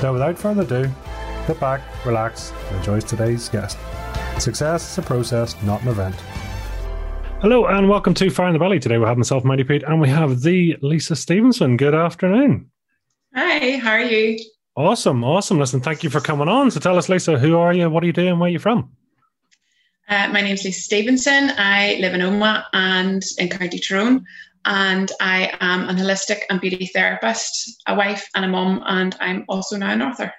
So, without further ado, sit back, relax, and enjoy today's guest. Success is a process, not an event. Hello and welcome to Fire in the Belly. Today we have myself, Mighty Pete, and we have the Lisa Stevenson. Good afternoon. Hi, how are you? Awesome, awesome. Listen, thank you for coming on. So tell us, Lisa, who are you, what are you doing, where are you from? Uh, my name's Lisa Stevenson. I live in Omagh and in County Tyrone, and I am an holistic and beauty therapist, a wife and a mum, and I'm also now an author.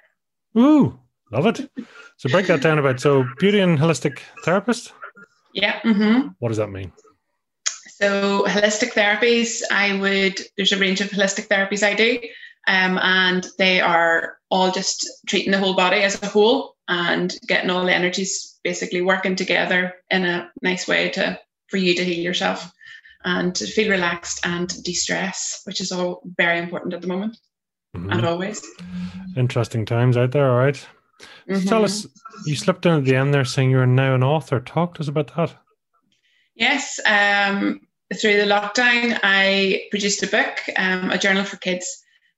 Ooh, love it. So break that down a bit. So beauty and holistic therapist? Yeah. Mm-hmm. What does that mean? So holistic therapies, I would, there's a range of holistic therapies I do. Um, and they are all just treating the whole body as a whole and getting all the energies basically working together in a nice way to for you to heal yourself and to feel relaxed and de-stress, which is all very important at the moment mm-hmm. and always. Interesting times out there, all right. mm-hmm. Tell us, you slipped in at the end there saying you're now an author. Talk to us about that. Yes, um, through the lockdown, I produced a book, um, a journal for kids,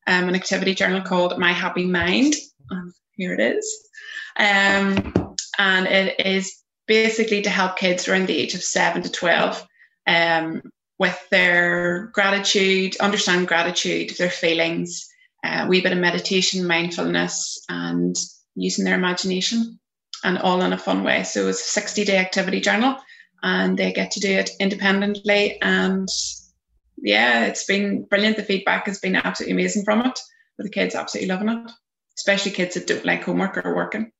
um, an activity journal called My Happy Mind. Um, here it is. Um, and it is basically to help kids around the age of seven to 12 um, with their gratitude, understand gratitude, their feelings, a wee bit of meditation, mindfulness, and using their imagination, and all in a fun way. So it's a 60 day activity journal, and they get to do it independently. And yeah, it's been brilliant. The feedback has been absolutely amazing from it. with The kids absolutely loving it, especially kids that don't like homework or working.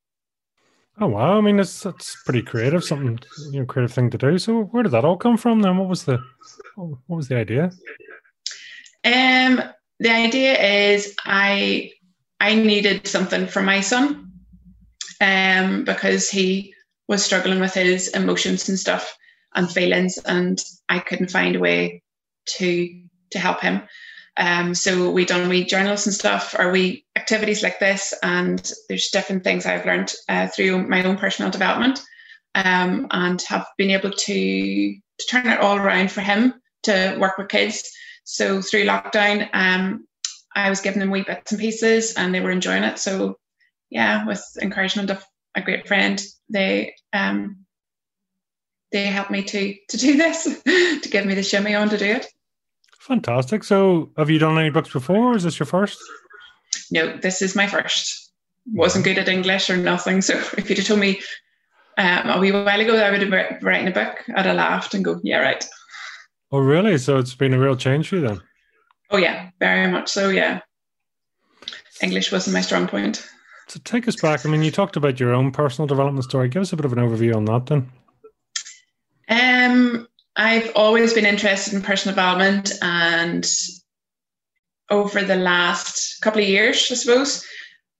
Oh wow! I mean, it's that's pretty creative, something you know, creative thing to do. So, where did that all come from? Then, what was the what was the idea? Um, the idea is I I needed something for my son, um, because he was struggling with his emotions and stuff and feelings, and I couldn't find a way to to help him. Um, so we done we journals and stuff, or we activities like this, and there's different things I've learned uh, through my own personal development, um, and have been able to to turn it all around for him to work with kids. So through lockdown, um, I was giving them wee bits and pieces, and they were enjoying it. So yeah, with encouragement of a great friend, they um, they helped me to to do this, to give me the shimmy on to do it. Fantastic. So, have you done any books before? Or is this your first? No, this is my first. Wasn't good at English or nothing. So, if you'd have told me um, a wee while ago that I would have been writing a book, I'd have laughed and go, "Yeah, right." Oh, really? So it's been a real change for you then? Oh yeah, very much so. Yeah, English wasn't my strong point. So take us back. I mean, you talked about your own personal development story. Give us a bit of an overview on that, then. Um, I've always been interested in personal development, and over the last couple of years, I suppose,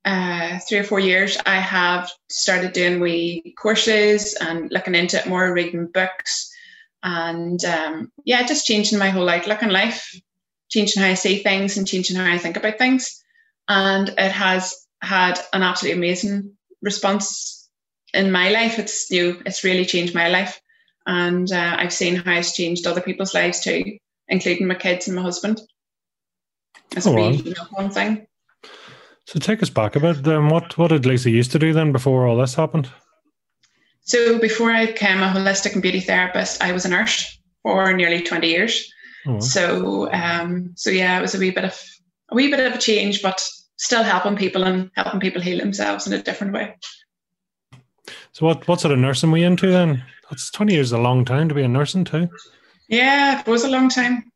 uh, three or four years, I have started doing wee courses and looking into it more, reading books, and um, yeah, just changing my whole outlook on life, changing how I see things, and changing how I think about things. And it has had an absolutely amazing response in my life. It's new. It's really changed my life and uh, I've seen how it's changed other people's lives too, including my kids and my husband. It's oh, know, one thing. So take us back a bit. Then, what what did Lisa used to do then before all this happened? So before I became a holistic and beauty therapist, I was a nurse for nearly twenty years. Oh. So um, so yeah, it was a wee bit of a wee bit of a change, but still helping people and helping people heal themselves in a different way. So what what sort of nursing were you into then? That's twenty years a long time to be a nursing too. Yeah, it was a long time.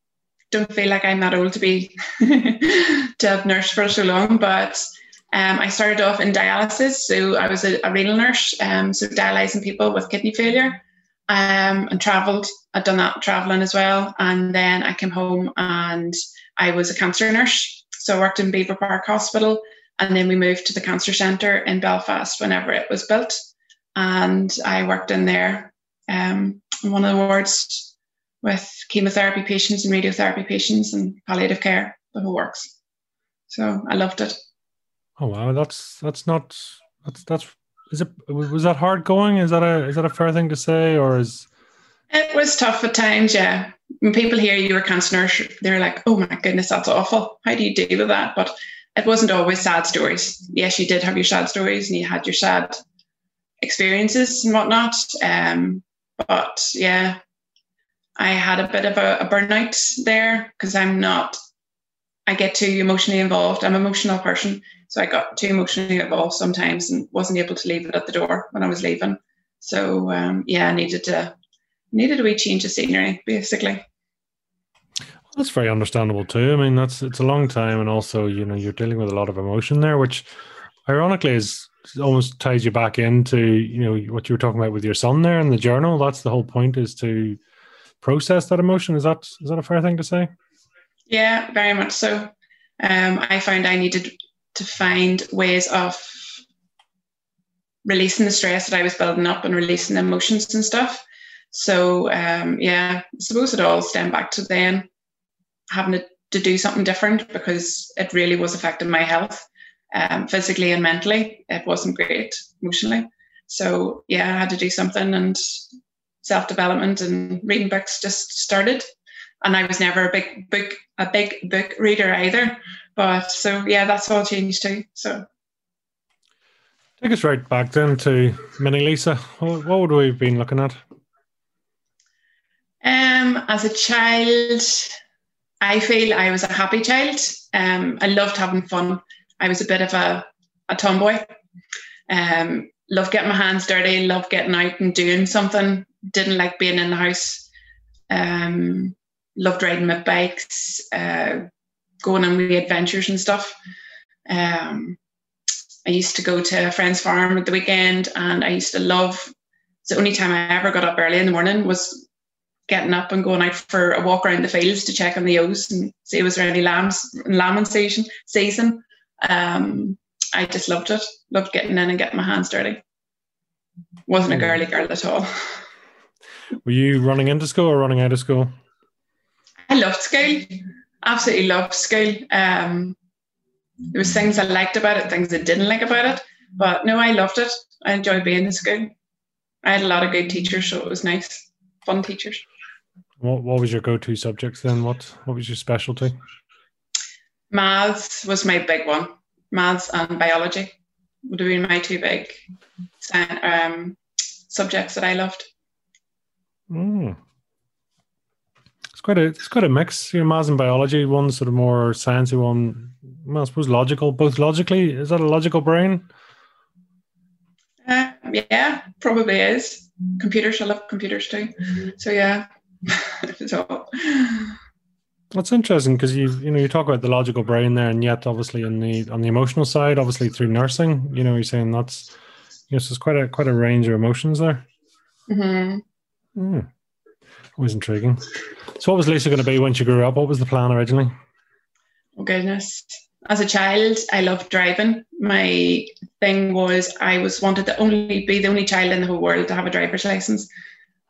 Don't feel like I'm that old to be to have nursed for so long, but um, I started off in dialysis, so I was a, a renal nurse, um, so dialysing people with kidney failure, um, and travelled. I'd done that travelling as well, and then I came home and I was a cancer nurse. So I worked in Belvoir Park Hospital And then we moved to the cancer centre in Belfast whenever it was built. And I worked in there um, of the wards with chemotherapy patients and radiotherapy patients and palliative care, the whole works. So I loved it. Oh wow, that's that's not that's that's is it was that hard going? Is that a is that a fair thing to say, or is it was tough at times? Yeah, when people hear you were cancer nurse, they're like, "Oh my goodness, that's awful. How do you deal with that?" But it wasn't always sad stories. Yes, you did have your sad stories, and you had your sad experiences and whatnot. Um, but yeah, I had a bit of a, a burnout there because I'm not. I get too emotionally involved. I'm an emotional person, so I got too emotionally involved sometimes and wasn't able to leave it at the door when I was leaving. So um, yeah, I needed to needed a wee change of scenery, basically. That's very understandable too. I mean, that's it's a long time, and also you know you're dealing with a lot of emotion there, which ironically is almost ties you back into you know what you were talking about with your son there in the journal. That's the whole point is to process that emotion. Is that is that a fair thing to say? Yeah, very much so. Um, I found I needed to find ways of releasing the stress that I was building up and releasing the emotions and stuff. So um, yeah, I suppose it all stemmed back to then having to, to do something different because it really was affecting my health, um, physically and mentally. It wasn't great emotionally. So yeah, I had to do something and self development and reading books just started. And I was never a big book a big book reader either. But so yeah, that's all changed too. So take us right back then to Mini Lisa. What, what would we have been looking at? Um, as a child, I feel I was a happy child. Um, I loved having fun. I was a bit of a, a tomboy. Um, loved getting my hands dirty, loved getting out and doing something. Didn't like being in the house. Um, loved riding my bikes, uh, going on the adventures and stuff. Um, I used to go to a friend's farm at the weekend, and I used to love. The only time I ever got up early in the morning was getting up and going out for a walk around the fields to check on the ewes and see was there any lambs in lambing season. Season. Um, I just loved it. Loved getting in and getting my hands dirty. Wasn't a hmm. girly girl at all. Were you running into school or running out of school? I loved school absolutely loved school. Um, there was things I liked about it, things I didn't like about it, but no, I loved it. I enjoyed being in school. I had a lot of good teachers, so it was nice, fun teachers. What What was your go to subjects then? What What was your specialty? Maths was my big one. Maths and biology would have been my two big um, subjects that I loved. Mm. It's quite a it's quite a mix. Your maths and biology, one sort of more sciencey one. Well, I suppose logical, both logically. Is that a logical brain? Uh, yeah, probably is. Computers, I love computers too. So yeah, so. That's interesting because you you know you talk about the logical brain there, and yet obviously on the on the emotional side, obviously through nursing, you know, you're saying that's yes, there's quite a quite a range of emotions there. Mm-hmm. Mm. Always intriguing. So, what was Lisa going to be when she grew up? What was the plan originally? Oh, goodness. As a child, I loved driving. My thing was I was wanted to only be the only child in the whole world to have a driver's license.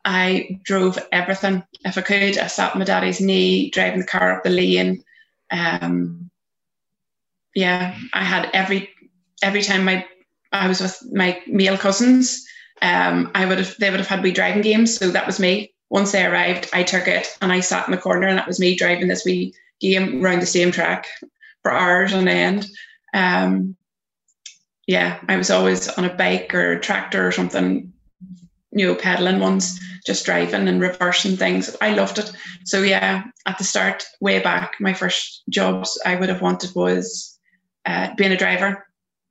I drove everything. If I could, I sat on my daddy's knee, driving the car up the lane. Um, yeah, I had every every time my I was with my male cousins, um, I would have they would have had wee driving games. So that was me once they arrived, I took it and I sat in the corner, and that was me driving this wee game around the same track for hours on end. Um, yeah, I was always on a bike or a tractor or something, you know, pedaling ones, just driving and reversing things. I loved it. So yeah, at the start, way back, my first jobs I would have wanted was uh, being a driver,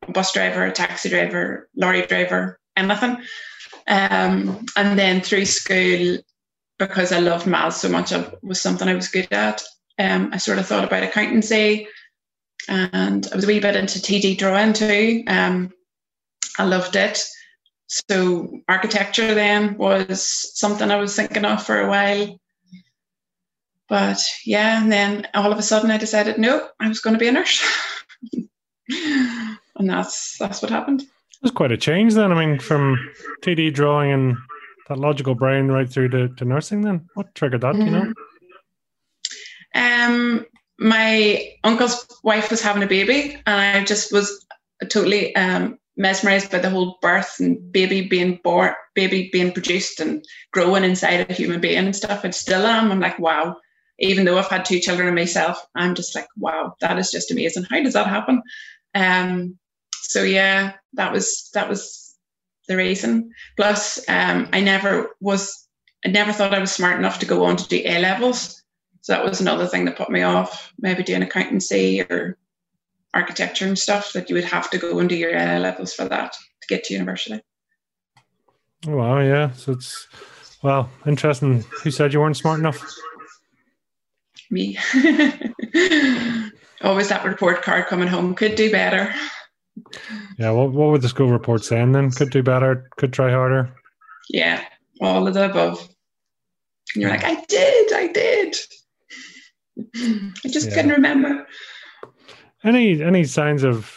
a bus driver, a taxi driver, lorry driver, anything. Um, and then through school, because I loved maths so much, it was something I was good at. Um, I sort of thought about accountancy, and I was a wee bit into TD drawing too. Um, I loved it. So architecture then was something I was thinking of for a while. But yeah, and then all of a sudden I decided, no, I was going to be a nurse. and that's that's what happened. It was quite a change then. I mean, from 2D drawing and that logical brain right through to, to nursing. Then what triggered that? Mm-hmm. You know. Mm-hmm. Um, my uncle's wife was having a baby, and I just was totally um, mesmerized by the whole birth and baby being born, baby being produced and growing inside a human being and stuff. And still am. I'm like, wow. Even though I've had two children myself, I'm just like, wow, that is just amazing. How does that happen? Um, so yeah, that was that was the reason. Plus, um, I never was, I never thought I was smart enough to go on to do A levels. So that was another thing that put me off, maybe doing accountancy or architecture and stuff. That you would have to go and do your A levels for that to get to university. Wow, yeah. So it's well interesting. Who said you weren't smart enough? Me. Always that report card coming home. Could do better. Yeah, what what would the school report saying then? Could do better, could try harder. Yeah, all of the above. And you're like, I did, I did. I just yeah. couldn't remember. Any any signs of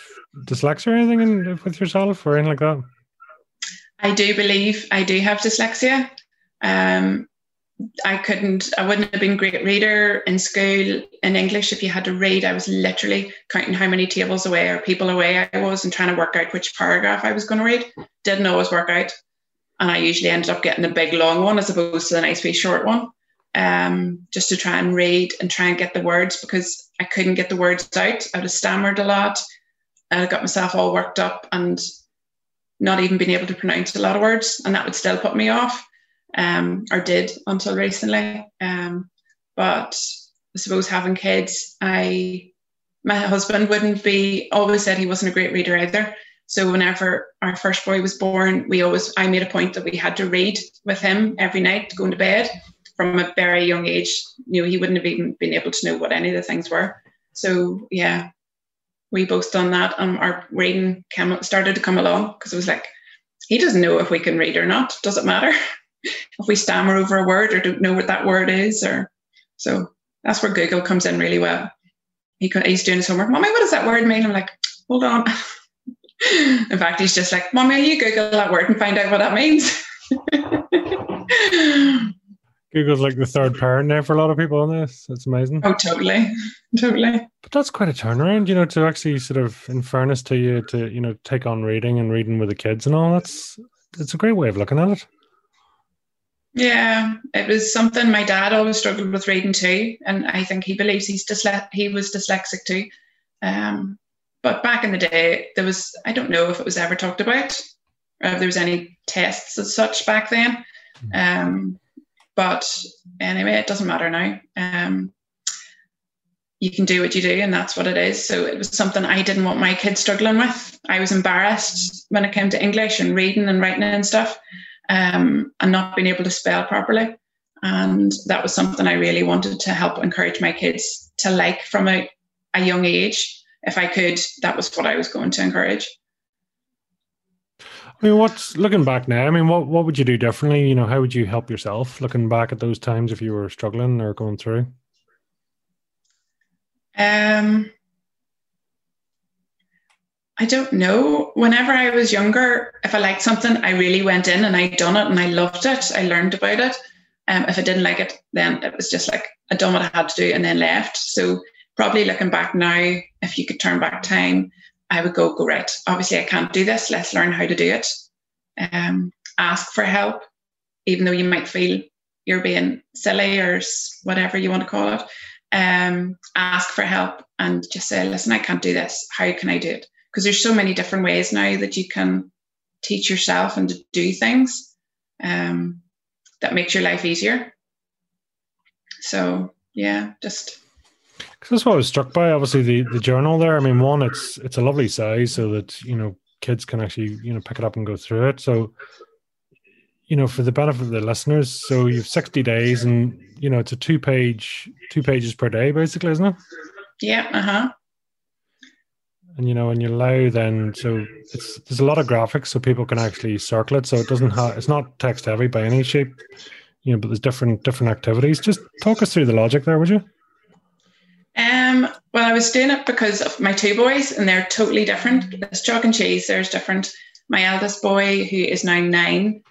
dyslexia or anything in, with yourself or anything like that? I do believe I do have dyslexia. Um, I couldn't, I wouldn't have been a great reader in school in English if you had to read. I was literally counting how many tables away or people away I was and trying to work out which paragraph I was going to read. Didn't always work out. And I usually ended up getting the big long one as opposed to the nice wee short one, um, just to try and read and try and get the words because I couldn't get the words out. I would have stammered a lot. I got myself all worked up and not even being able to pronounce a lot of words. And that would still put me off um, or did until recently. Um, but I suppose having kids, I my husband wouldn't be always said he wasn't a great reader either. So whenever our first boy was born, we always I made a point that we had to read with him every night going to bed from a very young age. You know, he wouldn't have even been able to know what any of the things were. So yeah, we both done that. and our reading came, started to come along because it was like, he doesn't know if we can read or not. Does it matter? if we stammer over a word or don't know what that word is, or so that's where Google comes in really well. He, he's doing his homework. Mommy, what does that word mean? I'm like, hold on. in fact, he's just like, Mommy, you Google that word and find out what that means. Google's like the third parent now for a lot of people on this. That's amazing. Oh, totally, totally. But that's quite a turnaround, you know, to actually sort of, in fairness to you, to you know, take on reading and reading with the kids and all. That's it's a great way of looking at it. Yeah, it was something my dad always struggled with reading too, and I think he believes he's dysle- he was dyslexic too. Um, but back in the day, there was I don't know if it was ever talked about, or if there was any tests as such back then. Hmm. Um, but anyway, it doesn't matter now. Um, you can do what you do, and that's what it is. So it was something I didn't want my kids struggling with. I was embarrassed when it came to English and reading and writing and stuff um, and not being able to spell properly. And that was something I really wanted to help encourage my kids to like from a, a young age. If I could, that was what I was going to encourage. I mean, what's looking back now? I mean, what what would you do differently? You know, how would you help yourself looking back at those times if you were struggling or going through? Um, I don't know. Whenever I was younger, if I liked something, I really went in and I done it and I loved it. I learned about it. Um, if I didn't like it, then it was just like I done what I had to do and then left. So probably looking back now, if you could turn back time, I would go, go right. Obviously, I can't do this. Let's learn how to do it. Um, ask for help, even though you might feel you're being silly or whatever you want to call it. Um, ask for help and just say, listen, I can't do this. How can I do it? because there's so many different ways now that you can teach yourself and to do things um, that makes your life easier. So yeah, just that's what I was struck by. Obviously, the the journal there. I mean, one, it's it's a lovely size so that you know kids can actually you know pick it up and go through it. So you know, for the benefit of the listeners, so you've sixty days, and you know it's a two page two pages per day, basically, isn't it? Yeah. Uh huh and you know and you allow then so it's there's a lot of graphics so people can actually circle it so it doesn't have it's not text heavy by any shape you know but there's different different activities just talk us through the logic there would you um well, I was doing it because of my two boys, and they're totally different. It's chalk and cheese. There's different. My eldest boy, who is now nine,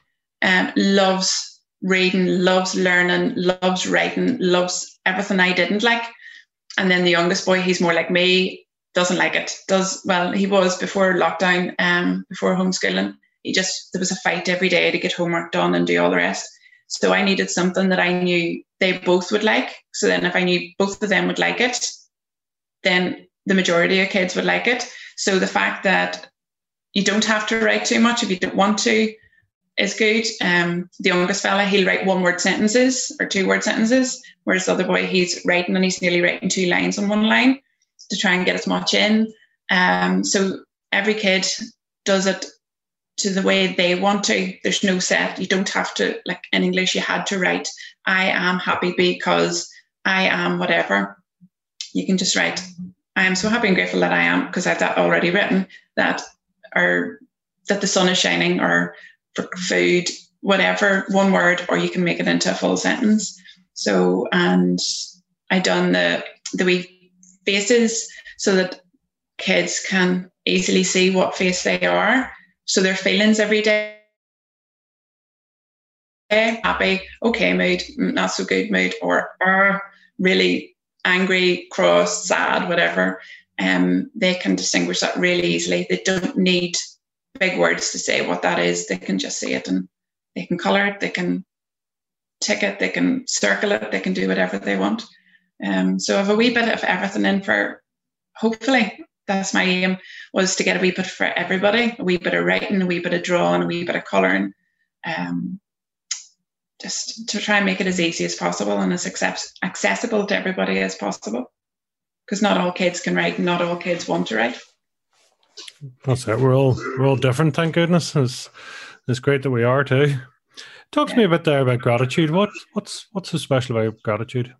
um, loves reading, loves learning, loves writing, loves everything I didn't like. And then the youngest boy, he's more like me, doesn't like it. Does well, he was before lockdown, um, before homeschooling. He just there was a fight every day to get homework done and do all the rest. So I needed something that I knew they both would like. So then if I knew both of them would like it, then the majority of kids would like it. So the fact that you don't have to write too much if you don't want to is good. Um, the youngest fella, he'll write one word sentences or two word sentences, whereas the other boy, he's writing and he's nearly writing two lines on one line to try and get as much in. Um, so every kid does it to the way they want to. There's no set. You don't have to, like in English, you had to write, I am happy because I am whatever you can just write, I am so happy and grateful that I am, because I've that already written, that or that the sun is shining or for food, whatever, one word, or you can make it into a full sentence. So and I done the the wee faces so that kids can easily see what face they are. So their feelings every day happy, okay mood, not so good mood, or, or really angry, cross, sad, whatever, um, they can distinguish that really easily. They don't need big words to say what that is. They can just see it and they can color it, they can tick it, they can circle it, they can do whatever they want. Um, so I have a wee bit of everything in for hopefully that's my aim was to get a wee bit for everybody, a wee bit of writing, a wee bit of drawing, a wee bit of colouring. Um, just to try and make it as easy as possible and as accept- accessible to everybody as possible. Because not all kids can write, not all kids want to write. That's it. We're all we're all different. Thank goodness. It's it's great that we are too. Talk to yeah. me a bit there about gratitude. What what's what's so special about gratitude?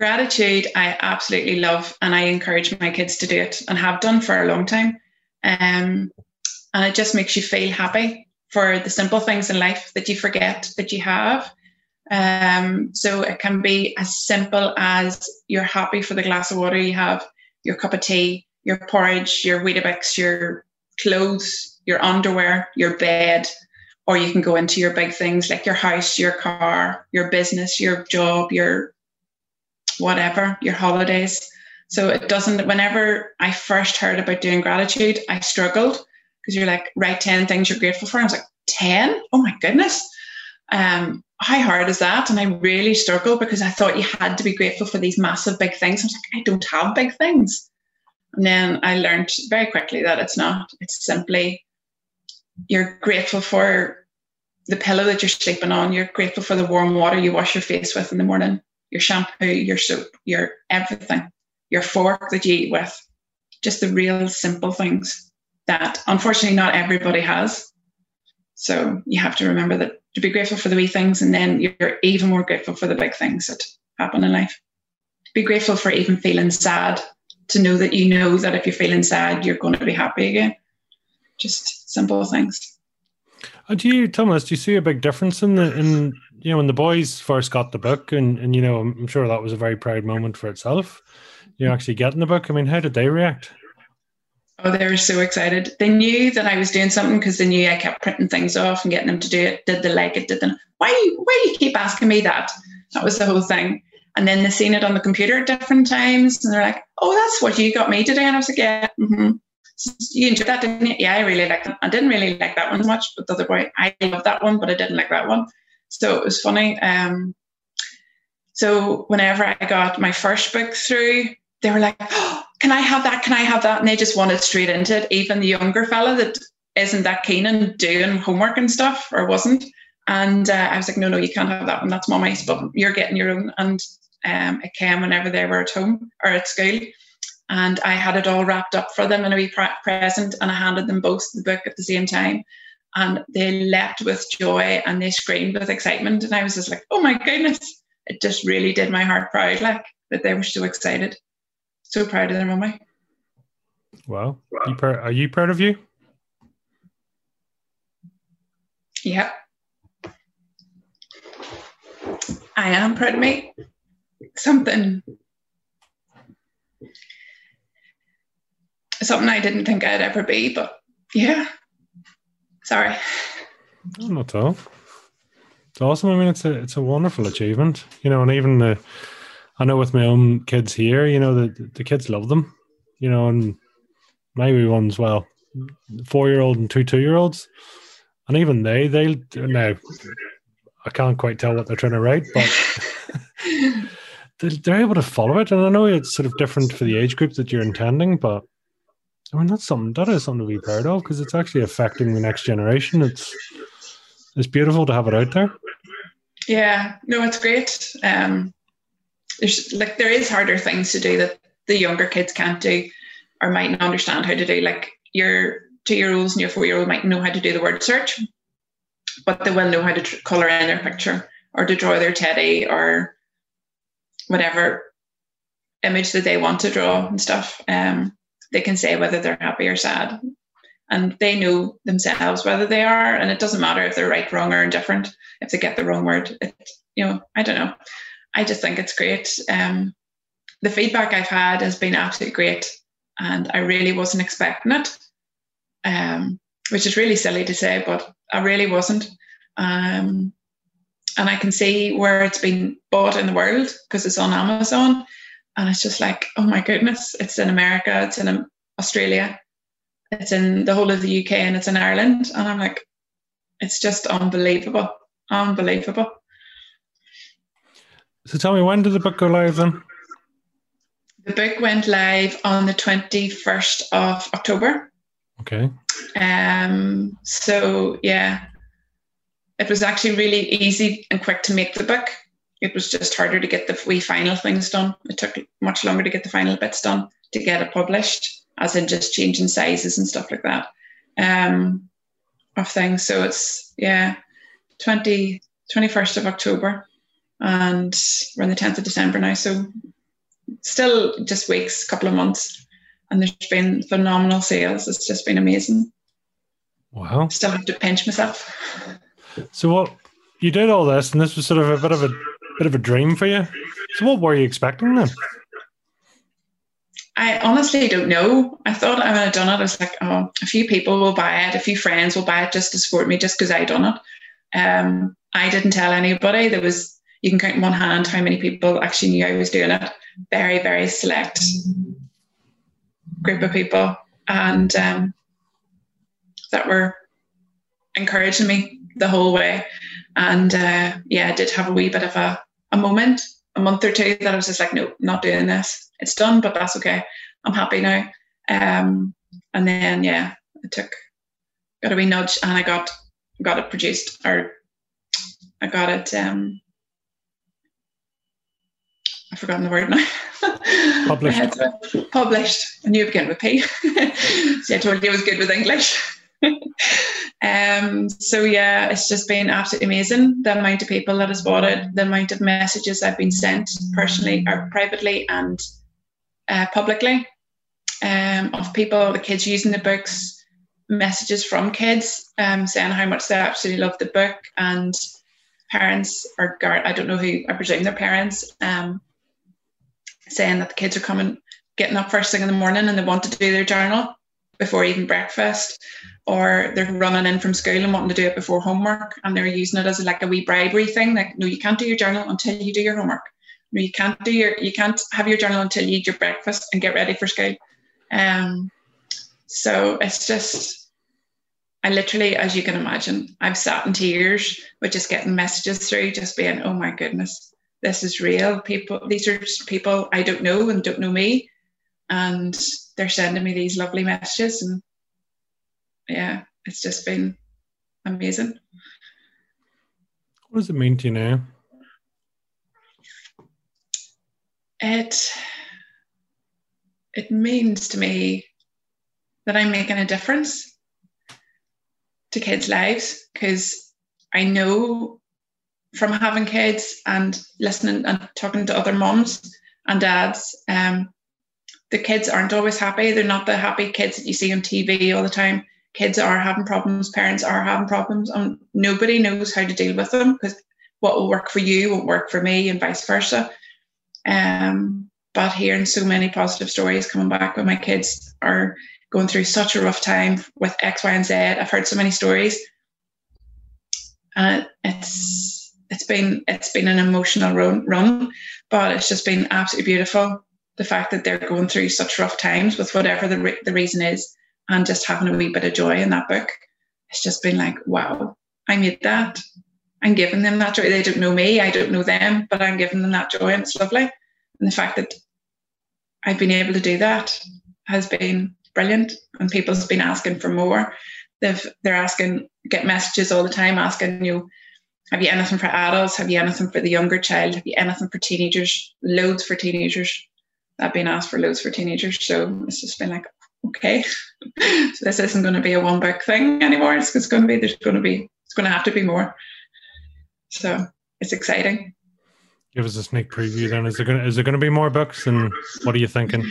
Gratitude, I absolutely love, and I encourage my kids to do it, and have done for a long time. Um, and it just makes you feel happy for the simple things in life that you forget that you have. Um, so it can be as simple as you're happy for the glass of water you have, your cup of tea, your porridge, your Weetabix, your clothes, your underwear, your bed, or you can go into your big things like your house, your car, your business, your job, your whatever, your holidays. So it doesn't, whenever I first heard about doing gratitude, I struggled because you're like, write 10 things you're grateful for. I was like, 10? Oh my goodness. Um, how hard is that? And I really struggled because I thought you had to be grateful for these massive big things. I was like, I don't have big things. And then I learned very quickly that it's not. It's simply you're grateful for the pillow that you're sleeping on. You're grateful for the warm water you wash your face with in the morning, your shampoo, your soap, your everything, your fork that you eat with. Just the real simple things that unfortunately not everybody has. So you have to remember that to be grateful for the wee things, and then you're even more grateful for the big things that happen in life. Be grateful for even feeling sad, to know that you know that if you're feeling sad, you're going to be happy again. Just simple things. And do you, Thomas, do you see a big difference in the in you know when the boys first got the book, and and you know I'm sure that was a very proud moment for itself. You know, actually getting the book. I mean, how did they react? Oh, they were so excited. They knew that I was doing something because they knew I kept printing things off and getting them to do it. Did they like it? Did they? Why? Why do you keep asking me that? That was the whole thing. And then they seen it on the computer at different times, and they're like, "Oh, that's what you got me today." And I was like, "Yeah, mm-hmm. You enjoyed that, didn't you?" Yeah, I really liked. I didn't really like that one much, but the other boy, I loved that one, but I didn't like that one. So it was funny. Um, so whenever I got my first book through, they were like, oh, can I have that? Can I have that? And they just wanted straight into it. Even the younger fella that isn't that keen on doing homework and stuff or wasn't. And uh, I was like, no, no, you can't have that one. That's mommy's, but you're getting your own. And um, it came whenever they were at home or at school. And I had it all wrapped up for them in a wee present and I handed them both the book at the same time. And they leapt with joy and they screamed with excitement. And I was just like, oh my goodness. It just really did my heart proud, like that they were so excited so proud of their mummy. Wow. wow. You are you proud of you? Yeah. I am proud of me. Something something I didn't think I'd ever be, but yeah. Sorry. Not at all. It's awesome. I mean, it's a it's a wonderful achievement, you know, and even the, I know with my own kids here, you know, the the kids love them, you know, and my wee ones, well, four year old and two two year olds, and even they they now, I can't quite tell what they're trying to write, but they're able to follow it, and I know it's sort of different for the age group that you're intending, but I mean that's something that is something to be proud of because it's actually affecting the next generation. It's it's beautiful to have it out there. Yeah, no, it's great. Um, there's like there is harder things to do that the younger kids can't do or might not understand how to do. Like your two year olds and your four year old might know how to do the word search, but they will know how to tr- color in their picture or to draw their teddy or whatever image that they want to draw and stuff. Um, they can say whether they're happy or sad. And they know themselves whether they are and it doesn't matter if they're right wrong or indifferent. If they get the wrong word it, you know i don't know. I just think it's great. Um, the feedback i've had has been absolutely great and i really wasn't expecting it. Um, which is really silly to say but i really wasn't. Um, and i can see where it's been bought in the world because it's on amazon and it's just like oh my goodness it's in america it's in australia it's in the whole of the UK and it's in Ireland. And I'm like, it's just unbelievable. Unbelievable. So tell me, when did the book go live then? The book went live on the 21st of October. Okay. Um, so yeah, it was actually really easy and quick to make the book. It was just harder to get the wee final things done. It took much longer to get the final bits done to get it published as in just changing sizes and stuff like that um, of things. So it's, yeah, 20, 21st of October and we're on the 10th of December now. So still just weeks, couple of months. And there's been phenomenal sales. It's just been amazing. Wow. Still have to pinch myself. So what you did all this and this was sort of a bit of a bit of a dream for you. So what were you expecting then? I honestly don't know. I thought I would have done it. I was like, oh, a few people will buy it, a few friends will buy it just to support me, just because I done it. Um, I didn't tell anybody. There was you can count in one hand how many people actually knew I was doing it. Very, very select group of people, and um, that were encouraging me the whole way. And uh, yeah, I did have a wee bit of a, a moment, a month or two, that I was just like, no, not doing this it's done, but that's okay. I'm happy now. Um, and then yeah, I took got a wee nudge and I got got it produced or I got it um I've forgotten the word now. Published. published. I knew it began with P. See, I told you I was good with English. um, so yeah, it's just been absolutely amazing. The amount of people that has bought it, the amount of messages I've been sent personally or privately and uh, publicly um, of people, the kids using the books, messages from kids um, saying how much they absolutely love the book, and parents or guard, I don't know who, I presume their parents, um, saying that the kids are coming, getting up first thing in the morning and they want to do their journal before even breakfast, or they're running in from school and wanting to do it before homework, and they're using it as like a wee bribery thing. Like, no, you can't do your journal until you do your homework no you can't do your you can't have your journal until you eat your breakfast and get ready for school. Um, so it's just I literally, as you can imagine, I've sat in tears with just getting messages through, just being, oh my goodness, this is real. People, these are people I don't know and don't know me, and they're sending me these lovely messages, and yeah, it's just been amazing. What does it mean to you now? it it means to me that I'm making a difference to kids' lives because I know from having kids and listening and talking to other moms and dads, um, the kids aren't always happy. They're not the happy kids that you see on TV all the time. Kids are having problems, parents are having problems, and nobody knows how to deal with them because what will work for you won't work for me, and vice versa. Um, but hearing so many positive stories coming back when my kids are going through such a rough time with X, Y, and Z. I've heard so many stories. And it's it's been it's been an emotional run, run, but it's just been absolutely beautiful. The fact that they're going through such rough times with whatever the re- the reason is, and just having a wee bit of joy in that book, it's just been like, wow, I made that. I'm giving them that joy. They don't know me, I don't know them, but I'm giving them that joy, and it's lovely. And the fact that I've been able to do that has been brilliant. And people's been asking for more. They've they're asking, get messages all the time asking you, have you anything for adults? Have you anything for the younger child? Have you anything for teenagers? Loads for teenagers. I've been asked for loads for teenagers. So it's just been like, okay. so this isn't going to be a one book thing anymore. It's, it's going to be, there's going to be, it's going to have to be more. So it's exciting. Give us a sneak preview then. Is there going to, is there going to be more books and what are you thinking?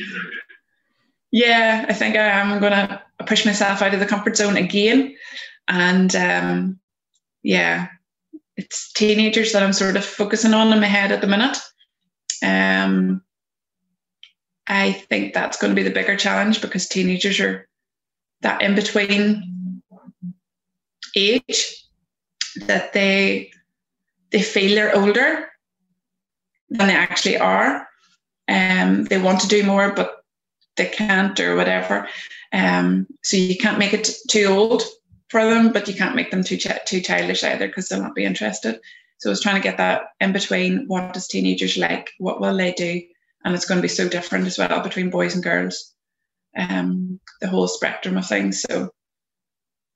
Yeah, I think I am going to push myself out of the comfort zone again. And um, yeah, it's teenagers that I'm sort of focusing on in my head at the minute. Um, I think that's going to be the bigger challenge because teenagers are that in between age that they they feel they're older than they actually are. Um, they want to do more, but they can't or whatever. Um, so you can't make it too old for them, but you can't make them too ch- too childish either because they'll not be interested. So I was trying to get that in between. What does teenagers like? What will they do? And it's going to be so different as well between boys and girls. Um, the whole spectrum of things. So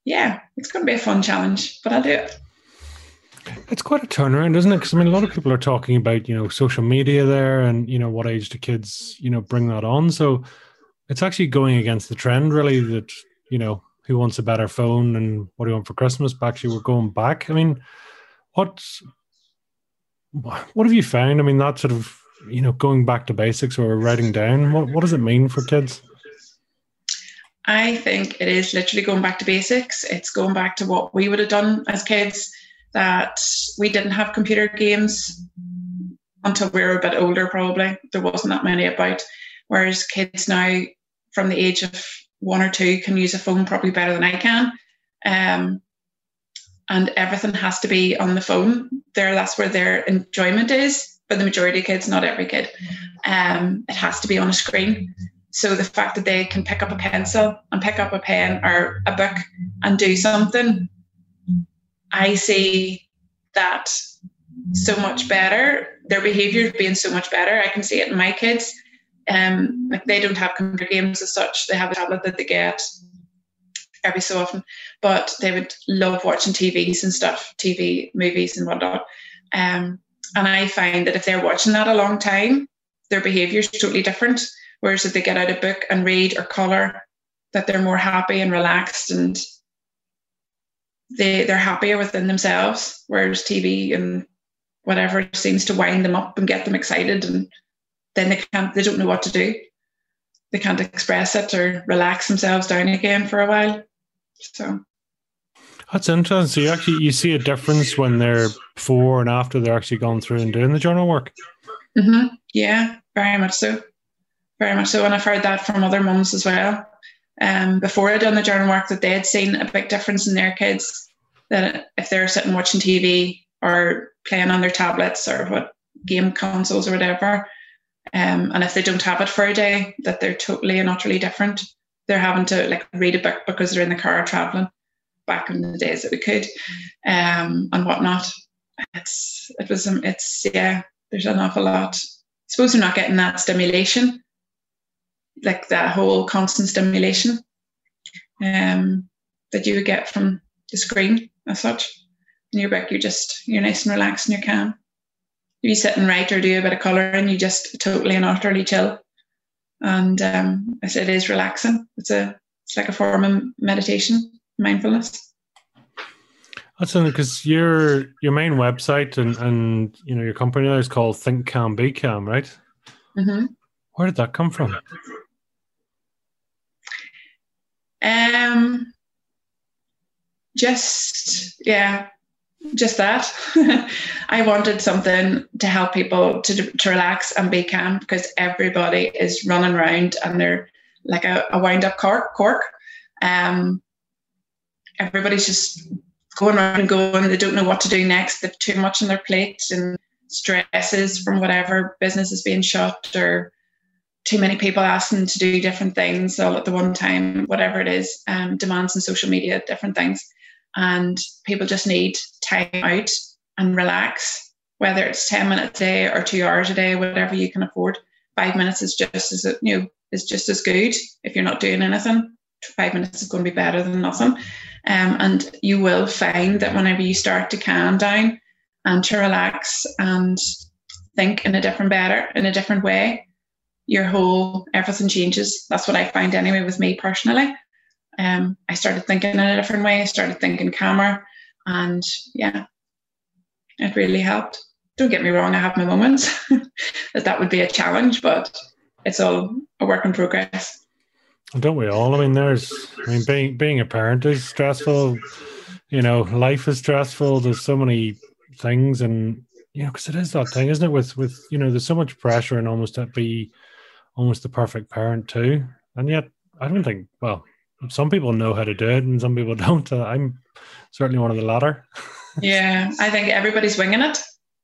yeah, it's going to be a fun challenge, but I'll do it. It's quite a turnaround, isn't it? Because I mean, a lot of people are talking about you know social media there, and you know what age do kids you know bring that on. So it's actually going against the trend, really. That you know who wants a better phone and what do you want for Christmas? But actually, we're going back. I mean, what what have you found? I mean, that sort of you know going back to basics or writing down. What what does it mean for kids? I think it is literally going back to basics. It's going back to what we would have done as kids. That we didn't have computer games until we were a bit older. Probably there wasn't that many about. Whereas kids now, from the age of one or two can use a phone probably better than I can. Um, and everything has to be on the phone. There, that's where their enjoyment is. For the majority of kids, not every kid. Um, it has to be on a screen. So the fact that they can pick up a pencil and pick up a pen or a book and do something, I see that so much better. Their behaviour being so much better. I can see it in my kids. Um, like they don't have computer games as such. They have a tablet that they get every so often, but they would love watching TVs and stuff, TV movies and whatnot. Um, and I find that if they're watching that a long time, their behaviour is totally different. Whereas if they get out a book and read or colour, that they're more happy and relaxed and they they're happier within themselves. Whereas TV and whatever seems to wind them up and get them excited and then they can't they don't know what to do they can't express it or relax themselves down again for a while so that's interesting. So you actually you see a difference when they're before and after they're actually gone through and doing the journal work. Mm-hmm. yeah very much so. Very much so. And i've heard that from other mums as well. Um, before i'd done the journal work that they had seen a big difference in their kids that if they're sitting watching tv or playing on their tablets or what game consoles or whatever um, and if they don't have it for a day, that they're totally and utterly different. They're having to like read a book because they're in the car traveling back in the days that we could, um, and whatnot. It's it was um, it's yeah. There's an awful lot. I suppose they're not getting that stimulation, like that whole constant stimulation, um, that you would get from the screen as such. In your back, you're just you're nice and relaxed and you're calm you sit and write or do a bit of colouring, you just totally and utterly chill. And um, it is relaxing. It's a it's like a form of meditation, mindfulness. That's interesting because your your main website and and you know your company is called Think Calm Be Calm, right? Mm-hmm. Where did that come from? Um, just yeah, just that. I wanted something to help people to, to relax and be calm because everybody is running around and they're like a, a wind up cork. cork. Um, everybody's just going around and going. They don't know what to do next. They've too much on their plate and stresses from whatever business is being shut or too many people asking to do different things all at the one time, whatever it is, um, demands in social media, different things and people just need time out and relax, whether it's 10 minutes a day or two hours a day, whatever you can afford. Five minutes is just as you know, is just as good if you're not doing anything. Five minutes is going to be better than nothing. Um, and you will find that whenever you start to calm down and to relax and think in a different better, in a different way, your whole everything changes. That's what I find anyway with me personally um, I started thinking in a different way. I started thinking calmer, and yeah, it really helped. Don't get me wrong, I have my moments that that would be a challenge, but it's all a work in progress. Don't we all? I mean, there's, I mean, being being a parent is stressful. You know, life is stressful. There's so many things, and you know, because it is that thing, isn't it? With with you know, there's so much pressure and almost to be almost the perfect parent too, and yet I don't think. Well, some people know how to do it and some people don't. Uh, I'm certainly one of the latter. yeah, I think everybody's winging it.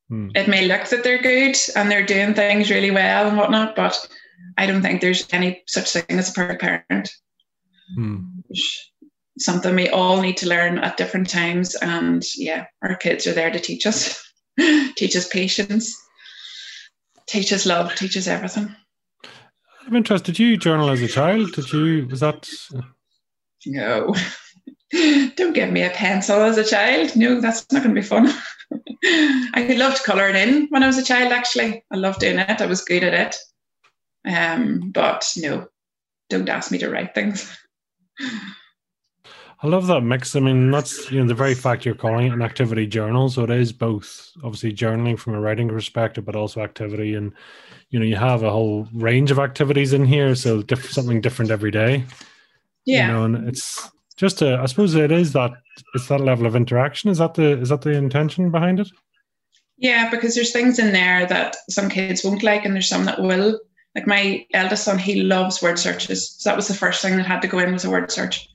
Hmm. It may look that they're good and they're doing things really well and whatnot, but I don't think there's any such thing as a perfect parent. Hmm. Something we all need to learn at different times. And yeah, our kids are there to teach us, teach us patience, teach us love, teach us everything. I'm interested. Did you journal as a child? Did you, was that? no, don't give me a pencil as a child. No, that's not going to be fun. I loved colouring in when I was a child, actually. I loved doing it. I was good at it. Um, but no, don't ask me to write things. I love that mix. I mean, that's you know the very fact you're calling it an activity journal, so it is both obviously journaling from a writing perspective, but also activity. And you know, you have a whole range of activities in here, so diff- something different every day. Yeah. You know, and it's just a, I suppose it is that it's that level of interaction. Is that the is that the intention behind it? Yeah, because there's things in there that some kids won't like, and there's some that will. Like my eldest son, he loves word searches. So that was the first thing that had to go in was a word search.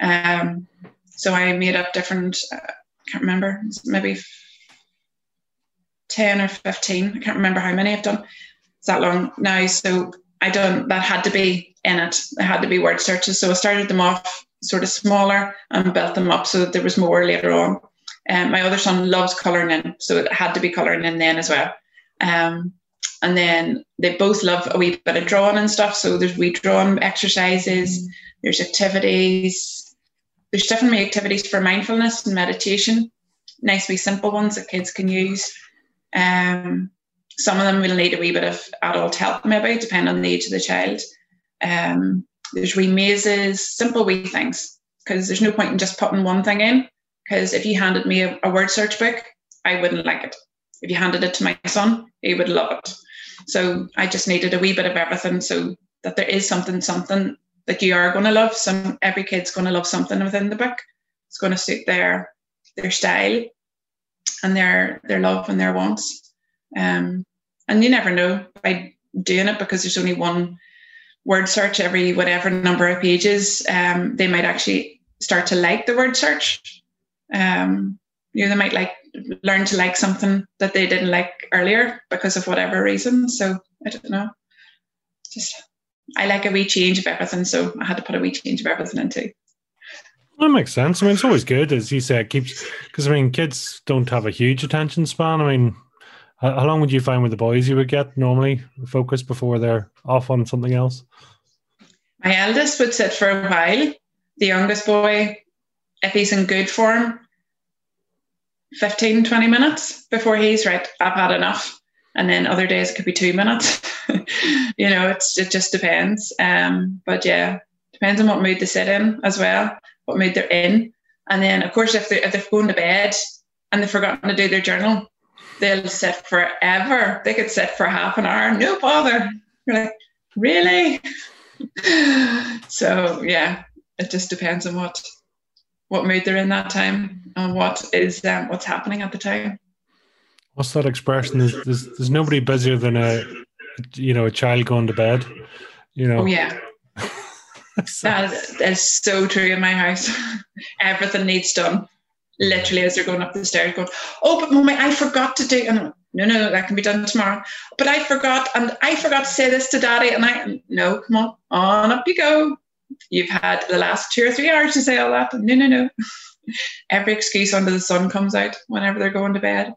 Um, so I made up different. Uh, I can't remember, maybe ten or fifteen. I can't remember how many I've done. It's that long now. So I don't. That had to be in it. It had to be word searches. So I started them off sort of smaller and built them up so that there was more later on. Um, my other son loves colouring in, so it had to be colouring in then as well. Um, and then they both love a wee bit of drawing and stuff. So there's wee drawing exercises, there's activities, there's different activities for mindfulness and meditation, nice wee simple ones that kids can use. Um, some of them will need a wee bit of adult help, maybe, depending on the age of the child. Um, there's wee mazes, simple wee things, because there's no point in just putting one thing in. Because if you handed me a, a word search book, I wouldn't like it. If you handed it to my son, he would love it. So I just needed a wee bit of everything so that there is something, something that you are going to love. Some every kid's going to love something within the book. It's going to suit their their style and their their love and their wants. Um, and you never know by doing it because there's only one word search every whatever number of pages, um, they might actually start to like the word search. Um, you know, they might like learn to like something that they didn't like earlier because of whatever reason. So I don't know. Just I like a wee change of everything, so I had to put a wee change of everything into. That makes sense. I mean, it's always good, as you said, keeps because I mean, kids don't have a huge attention span. I mean, how long would you find with the boys you would get normally focus before they're off on something else? My eldest would sit for a while. The youngest boy, if he's in good form, 15, 20 minutes before he's right, I've had enough. And then other days it could be two minutes. you know, it's it just depends. Um, but yeah, depends on what mood they sit in as well, what mood they're in. And then of course if they're if they're going to bed and they've forgotten to do their journal, they'll sit forever. They could sit for half an hour, no bother. You're like, really? so yeah, it just depends on what what mood they're in that time and what is um, what's happening at the time. What's that expression? There's, there's, there's nobody busier than a you know a child going to bed. You know. Oh yeah. that is so true in my house. Everything needs done. Literally, as they're going up the stairs, going, "Oh, but mommy, I forgot to do." And no, no, that can be done tomorrow. But I forgot, and I forgot to say this to daddy. And I, no, come on, on up you go. You've had the last two or three hours to say all that. No, no, no. Every excuse under the sun comes out whenever they're going to bed.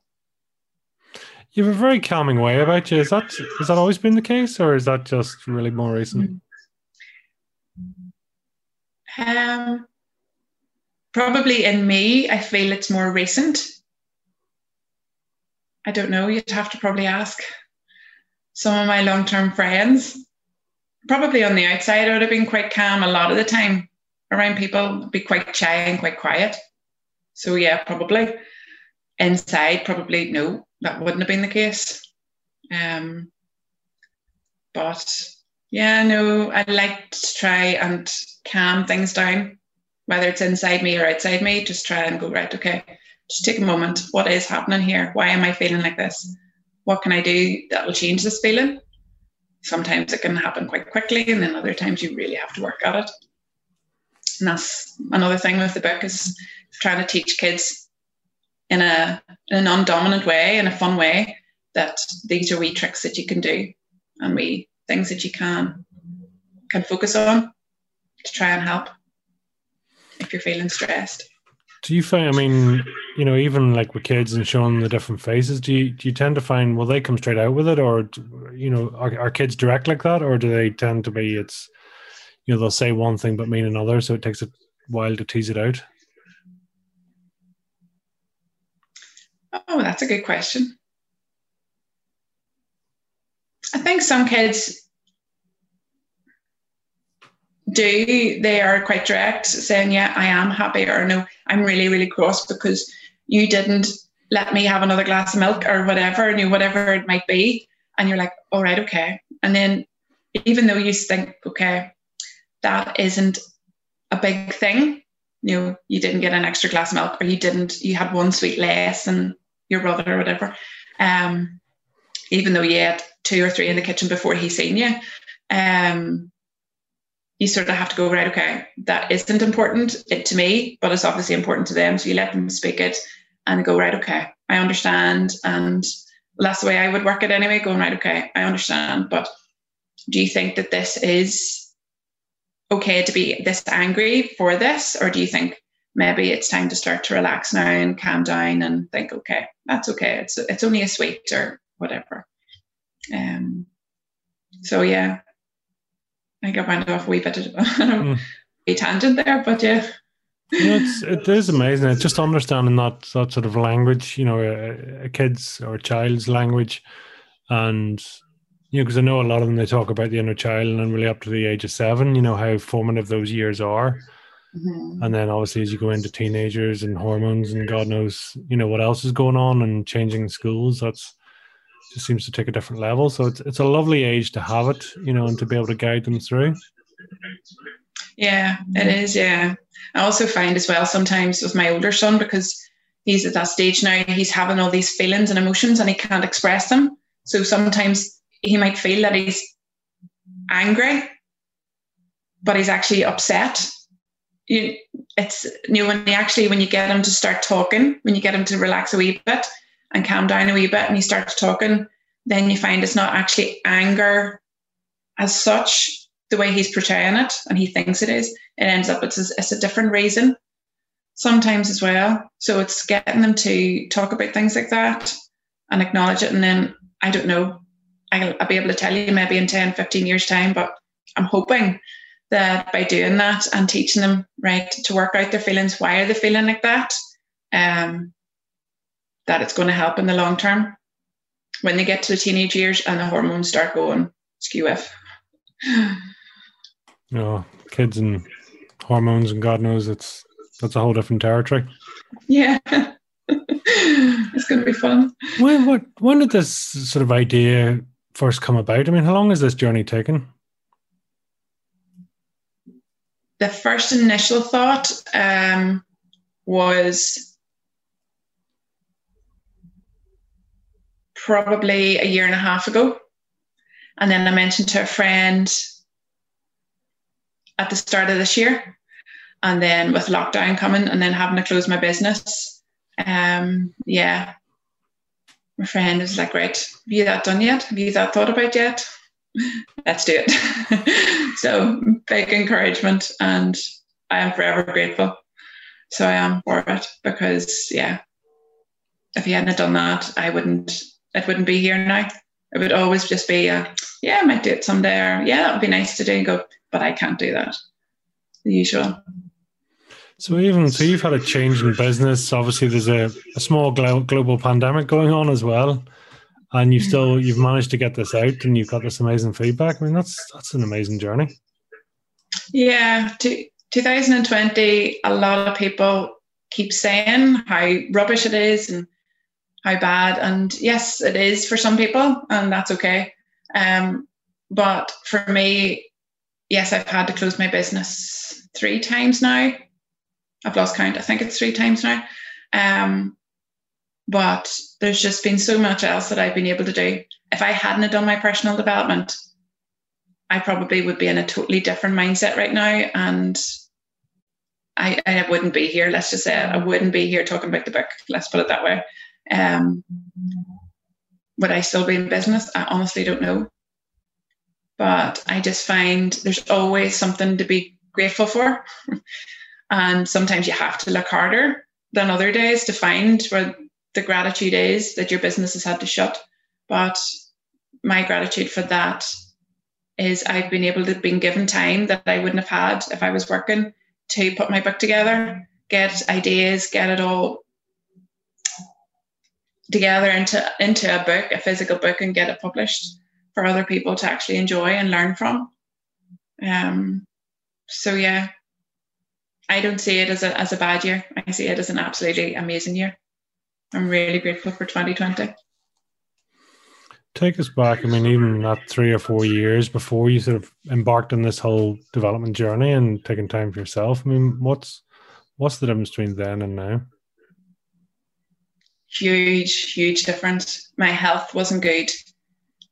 You have a very calming way about you. Is that has that always been the case, or is that just really more recent? Um, probably in me, I feel it's more recent. I don't know. You'd have to probably ask some of my long term friends. Probably on the outside, I would have been quite calm a lot of the time around people, be quite shy and quite quiet. So, yeah, probably. Inside, probably no, that wouldn't have been the case. Um, but yeah, no, I like to try and calm things down whether it's inside me or outside me, just try and go, right, okay, just take a moment. What is happening here? Why am I feeling like this? What can I do that will change this feeling? Sometimes it can happen quite quickly, and then other times you really have to work at it. And that's another thing with the book is trying to teach kids in a, in a non-dominant way, in a fun way, that these are wee tricks that you can do and wee things that you can can focus on to try and help if you're feeling stressed. Do you find? I mean, you know, even like with kids and showing the different faces, do you do you tend to find will they come straight out with it, or you know, are, are kids direct like that, or do they tend to be it's, you know, they'll say one thing but mean another, so it takes a while to tease it out. Oh, that's a good question. I think some kids do, they are quite direct, saying, Yeah, I am happy, or no, I'm really, really cross because you didn't let me have another glass of milk or whatever, you whatever it might be. And you're like, all right, okay. And then even though you think, okay, that isn't a big thing, you know, you didn't get an extra glass of milk, or you didn't, you had one sweet less than your brother or whatever. Um, even though you had two or three in the kitchen before he seen you. Um, you sort of have to go right okay that isn't important to me but it's obviously important to them so you let them speak it and go right okay i understand and that's the way i would work it anyway going right okay i understand but do you think that this is okay to be this angry for this or do you think maybe it's time to start to relax now and calm down and think okay that's okay it's it's only a sweet or whatever. Um so yeah I think I went off a wee bit of mm. a tangent there, but yeah. Know, it's it is amazing. It's just understanding that that sort of language, you know, a, a kid's or a child's language, and you know, because I know a lot of them they talk about the inner child and really up to the age of seven, you know, how formative those years are. Mm-hmm. And then obviously as you go into teenagers and hormones and God knows, you know, what else is going on and changing schools, that's just seems to take a different level. So it's it's a lovely age to have it, you know, and to be able to guide them through. Yeah, it is. Yeah, I also find as well sometimes with my older son because he's at that stage now. He's having all these feelings and emotions and he can't express them. So sometimes he might feel that he's angry, but he's actually upset. You, it's you know when you actually when you get him to start talking, when you get him to relax a wee bit, and calm down a wee bit and he starts talking, then you find it's not actually anger as such, the way he's portraying it and he thinks it is. It ends up it's a, it's a different reason sometimes as well. So it's getting them to talk about things like that and acknowledge it. And then I don't know, I'll, I'll be able to tell you maybe in 10, 15 years' time, but I'm hoping that by doing that and teaching them right to work out their feelings, why are they feeling like that? Um, that it's going to help in the long term when they get to the teenage years and the hormones start going skew if. Oh, kids and hormones and God knows it's that's a whole different territory. Yeah. it's going to be fun. When what when did this sort of idea first come about? I mean, how long has this journey taken? The first initial thought um, was probably a year and a half ago. And then I mentioned to a friend at the start of this year. And then with lockdown coming and then having to close my business, um, yeah, my friend was like, right, have you that done yet? Have you that thought about yet? Let's do it. so big encouragement and I am forever grateful. So I am for it because yeah, if he hadn't done that, I wouldn't it wouldn't be here now. It would always just be a, yeah, I might do it someday or yeah, that would be nice to do and go, but I can't do that. The usual. So even so, you've had a change in business. Obviously, there's a, a small global pandemic going on as well, and you've still you've managed to get this out, and you've got this amazing feedback. I mean, that's that's an amazing journey. Yeah, to, 2020, a lot of people keep saying how rubbish it is and how bad. And yes, it is for some people, and that's okay. Um, but for me, yes, I've had to close my business three times now. I've lost count. I think it's three times now. Um, but there's just been so much else that I've been able to do. If I hadn't done my personal development, I probably would be in a totally different mindset right now. And I, I wouldn't be here. Let's just say it. I wouldn't be here talking about the book. Let's put it that way. Um, would I still be in business? I honestly don't know. But I just find there's always something to be grateful for. and sometimes you have to look harder than other days to find where the gratitude is that your business has had to shut. But my gratitude for that is I've been able to be given time that I wouldn't have had if I was working to put my book together, get ideas, get it all together into into a book, a physical book, and get it published for other people to actually enjoy and learn from. Um, so yeah, I don't see it as a as a bad year. I see it as an absolutely amazing year. I'm really grateful for 2020. Take us back. I mean, even that three or four years before you sort of embarked on this whole development journey and taking time for yourself. I mean, what's what's the difference between then and now? Huge, huge difference. My health wasn't good.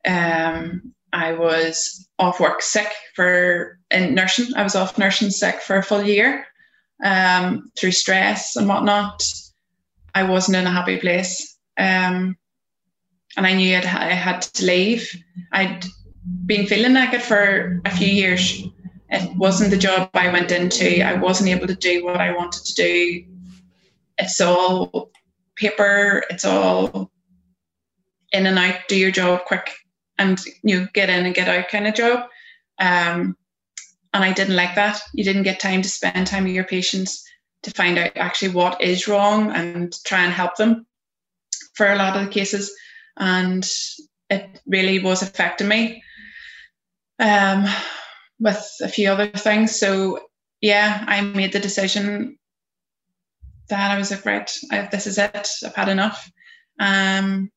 Um, I was off work sick for in nursing. I was off nursing sick for a full year um, through stress and whatnot. I wasn't in a happy place. Um, and I knew I'd, I had to leave. I'd been feeling like it for a few years. It wasn't the job I went into. I wasn't able to do what I wanted to do. It's all paper. It's all in and out, do your job quick, and you know, get in and get out kind of job. Um, and I didn't like that. You didn't get time to spend time with your patients to find out actually what is wrong and try and help them for a lot of the cases. And it really was affecting me um, with a few other things. So, yeah, I made the decision that I was like, right, I, this is it. I've had enough. Um,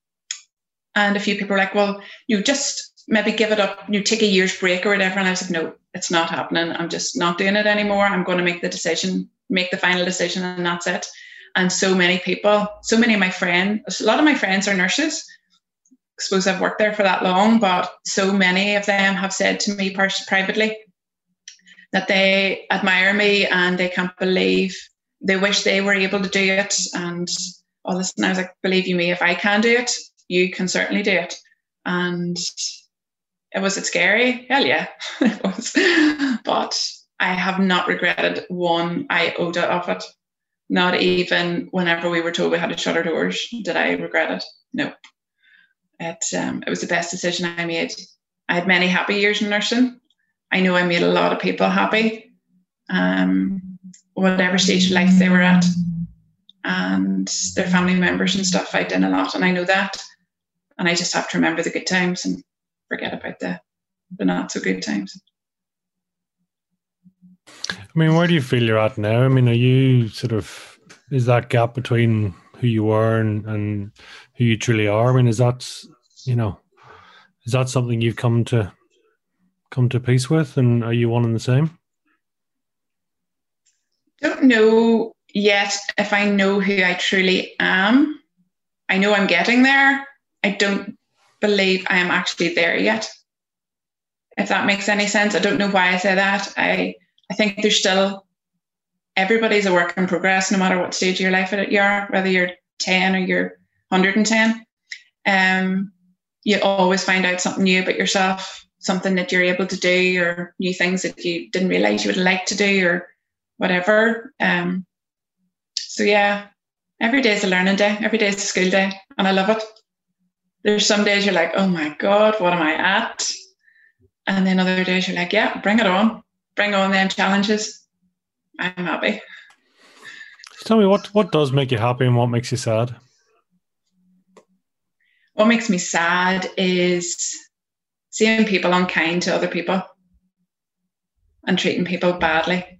and a few people were like, well, you just maybe give it up, you take a year's break or whatever. And I was like, no, it's not happening. I'm just not doing it anymore. I'm going to make the decision, make the final decision, and that's it. And so many people, so many of my friends, a lot of my friends are nurses. I suppose I've worked there for that long, but so many of them have said to me privately that they admire me and they can't believe they wish they were able to do it and all this. And I was like, believe you me, if I can do it, you can certainly do it. And it was it scary? Hell yeah, it was. But I have not regretted one iota of it. Not even whenever we were told we had to shut our doors did I regret it. No. It um, it was the best decision I made. I had many happy years in nursing. I know I made a lot of people happy. Um, whatever stage of life they were at and their family members and stuff I did a lot and I know that and I just have to remember the good times and forget about the the not so good times. I mean, where do you feel you're at now? I mean, are you sort of is that gap between who you were and, and who you truly are? I mean, is that you know, is that something you've come to come to peace with, and are you one and the same? Don't know yet if I know who I truly am, I know I'm getting there. I don't believe I am actually there yet. If that makes any sense. I don't know why I say that. I I think there's still everybody's a work in progress, no matter what stage of your life you are, whether you're 10 or you're 110. Um, you always find out something new about yourself, something that you're able to do, or new things that you didn't realize you would like to do, or whatever. Um, so yeah, every day is a learning day. Every day is a school day, and I love it. There's some days you're like, oh my god, what am I at? And then other days you're like, yeah, bring it on, bring on them challenges. I'm happy. Tell me what what does make you happy and what makes you sad? What makes me sad is seeing people unkind to other people and treating people badly.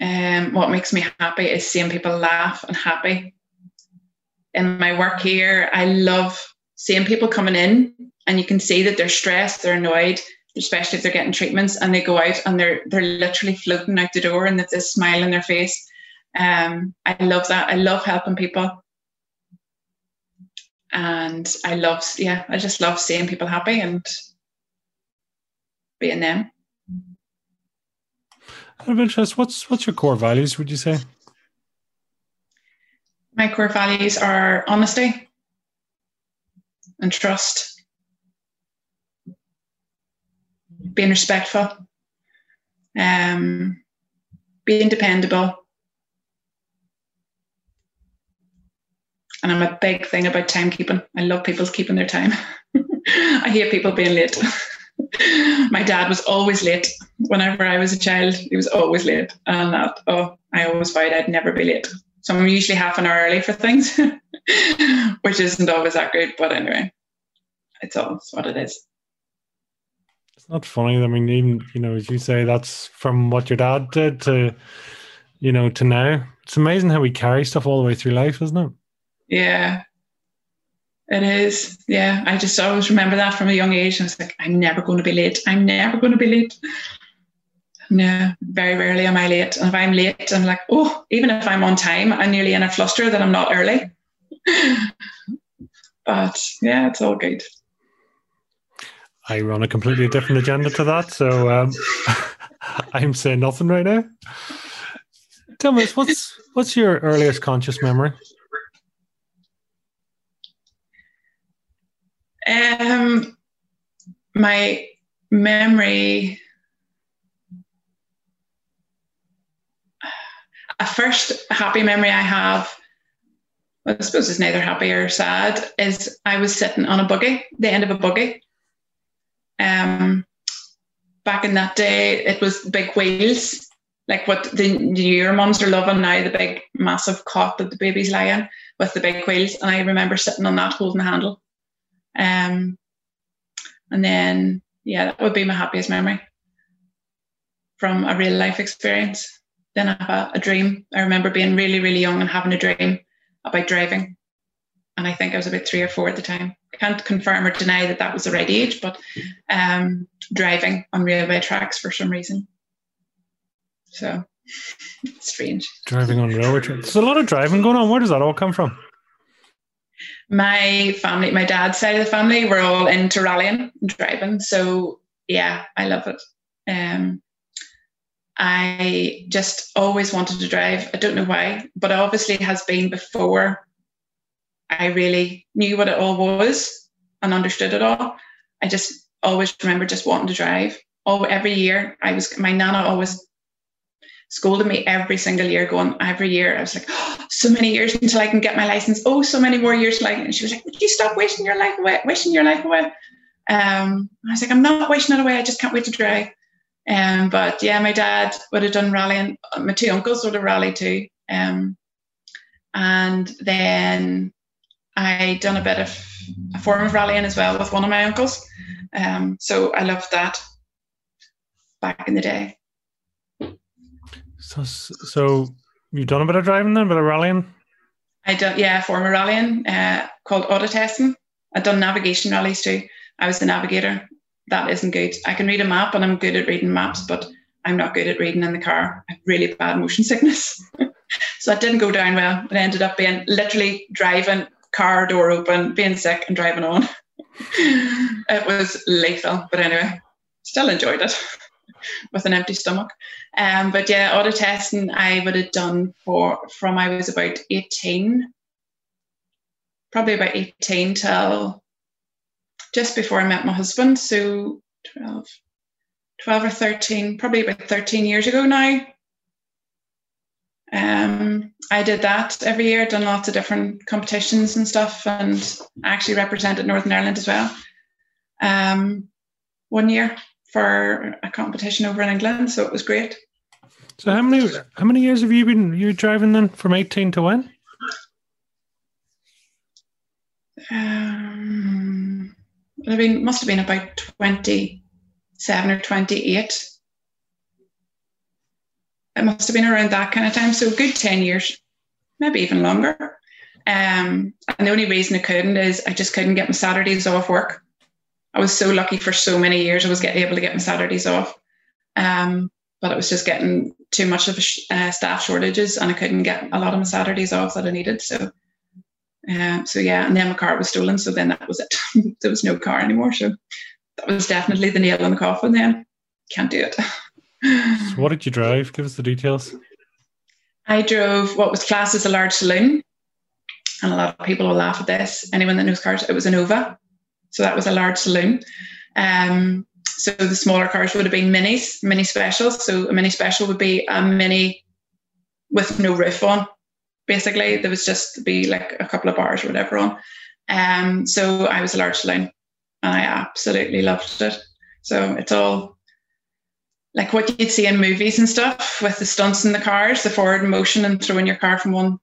Um, what makes me happy is seeing people laugh and happy. In my work here, I love seeing people coming in and you can see that they're stressed, they're annoyed, especially if they're getting treatments and they go out and they're they're literally floating out the door and there's a smile on their face. Um, I love that. I love helping people. And I love, yeah, I just love seeing people happy and being them. Out of interest, what's what's your core values? Would you say? My core values are honesty and trust being respectful, um, being dependable. And I'm a big thing about timekeeping. I love people keeping their time. I hate people being late. My dad was always late. Whenever I was a child, he was always late. And that, oh, I always vowed I'd never be late. So I'm usually half an hour early for things, which isn't always that great. But anyway, it's all it's what it is. It's not funny. I mean, even you know, as you say, that's from what your dad did to, you know, to now. It's amazing how we carry stuff all the way through life, isn't it? Yeah, it is. Yeah, I just always remember that from a young age. I was like, I'm never going to be late. I'm never going to be late. No, very rarely am I late. And if I'm late, I'm like, oh, even if I'm on time, I'm nearly in a fluster that I'm not early. but yeah, it's all good. I run a completely different agenda to that, so um, I'm saying nothing right now. Tell me, what's what's your earliest conscious memory? Um, my memory. A first happy memory I have, well, I suppose it's neither happy or sad, is I was sitting on a buggy, the end of a buggy, um, back in that day, it was big wheels, like what the newer moms are loving now, the big massive cot that the babies lie in with the big wheels. And I remember sitting on that holding the handle. Um, and then, yeah, that would be my happiest memory from a real life experience. Then I have a, a dream. I remember being really, really young and having a dream about driving. And I think I was about three or four at the time can't confirm or deny that that was the right age, but um, driving on railway tracks for some reason. So strange. Driving on railway tracks. There's a lot of driving going on. Where does that all come from? My family, my dad's side of the family, we're all into rallying and driving. So yeah, I love it. Um, I just always wanted to drive. I don't know why, but obviously it has been before I really knew what it all was and understood it all. I just always remember just wanting to drive. Oh, every year I was my nana always scolded me every single year, going every year. I was like, oh, so many years until I can get my license. Oh, so many more years like and she was like, Would you stop wasting your life away, wishing your life away? Um, I was like, I'm not wishing it away, I just can't wait to drive. Um, but yeah, my dad would have done rallying. My two uncles would have rallied too. Um, and then I done a bit of a form of rallying as well with one of my uncles. Um, so I loved that back in the day. So, so you've done a bit of driving then, a bit of rallying? I done, yeah, former rallying uh, called auto testing. I've done navigation rallies too. I was the navigator. That isn't good. I can read a map and I'm good at reading maps, but I'm not good at reading in the car. I have really bad motion sickness. so that didn't go down well. It ended up being literally driving, car door open, being sick and driving on. it was lethal, but anyway, still enjoyed it with an empty stomach. Um, but yeah, auto testing I would have done for from I was about 18, probably about 18 till just before I met my husband. So 12, 12 or 13, probably about 13 years ago now. Um, I did that every year, done lots of different competitions and stuff, and actually represented Northern Ireland as well. Um, one year for a competition over in England, so it was great. So how many how many years have you been you driving then from eighteen to when? Um, I mean, must have been about twenty seven or twenty eight. It must have been around that kind of time, so good ten years, maybe even longer. Um, and the only reason I couldn't is I just couldn't get my Saturdays off work. I was so lucky for so many years. I was getting able to get my Saturdays off, um, but it was just getting too much of a uh, staff shortages, and I couldn't get a lot of my Saturdays off that I needed. So, uh, so yeah, and then my car was stolen. So then that was it. there was no car anymore. So that was definitely the nail in the coffin. Then can't do it. so what did you drive? Give us the details. I drove what was classed as a large saloon, and a lot of people will laugh at this. Anyone that knows cars, it was a Nova. So that was a large saloon. Um, so the smaller cars would have been minis, mini specials. So a mini special would be a mini with no roof on. Basically, there was just be like a couple of bars or whatever on. Um, so I was a large saloon, and I absolutely loved it. So it's all like what you'd see in movies and stuff with the stunts in the cars, the forward motion and throwing your car from one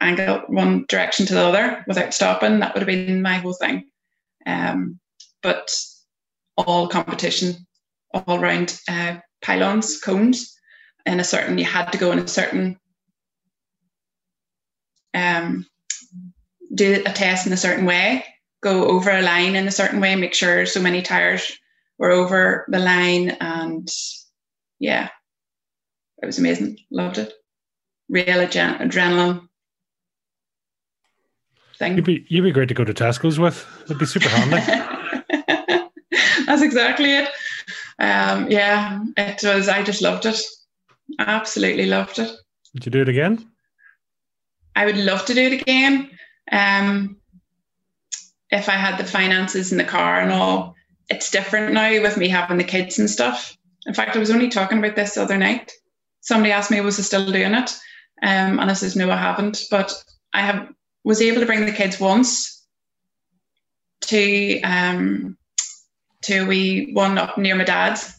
angle, one direction to the other without stopping. That would have been my whole thing. Um, but all competition, all round uh, pylons, cones, in a certain, you had to go in a certain, um, do a test in a certain way, go over a line in a certain way, make sure so many tires were over the line. And yeah, it was amazing. Loved it. Real adrenaline thing. You'd be you'd be great to go to Tesco's with. It'd be super handy. That's exactly it. Um, yeah, it was. I just loved it. Absolutely loved it. Would you do it again? I would love to do it again. Um, if I had the finances in the car and all, it's different now with me having the kids and stuff. In fact, I was only talking about this the other night. Somebody asked me, was I still doing it? Um, and I said, no, I haven't. But I have was able to bring the kids once to um, to we one up near my dad's,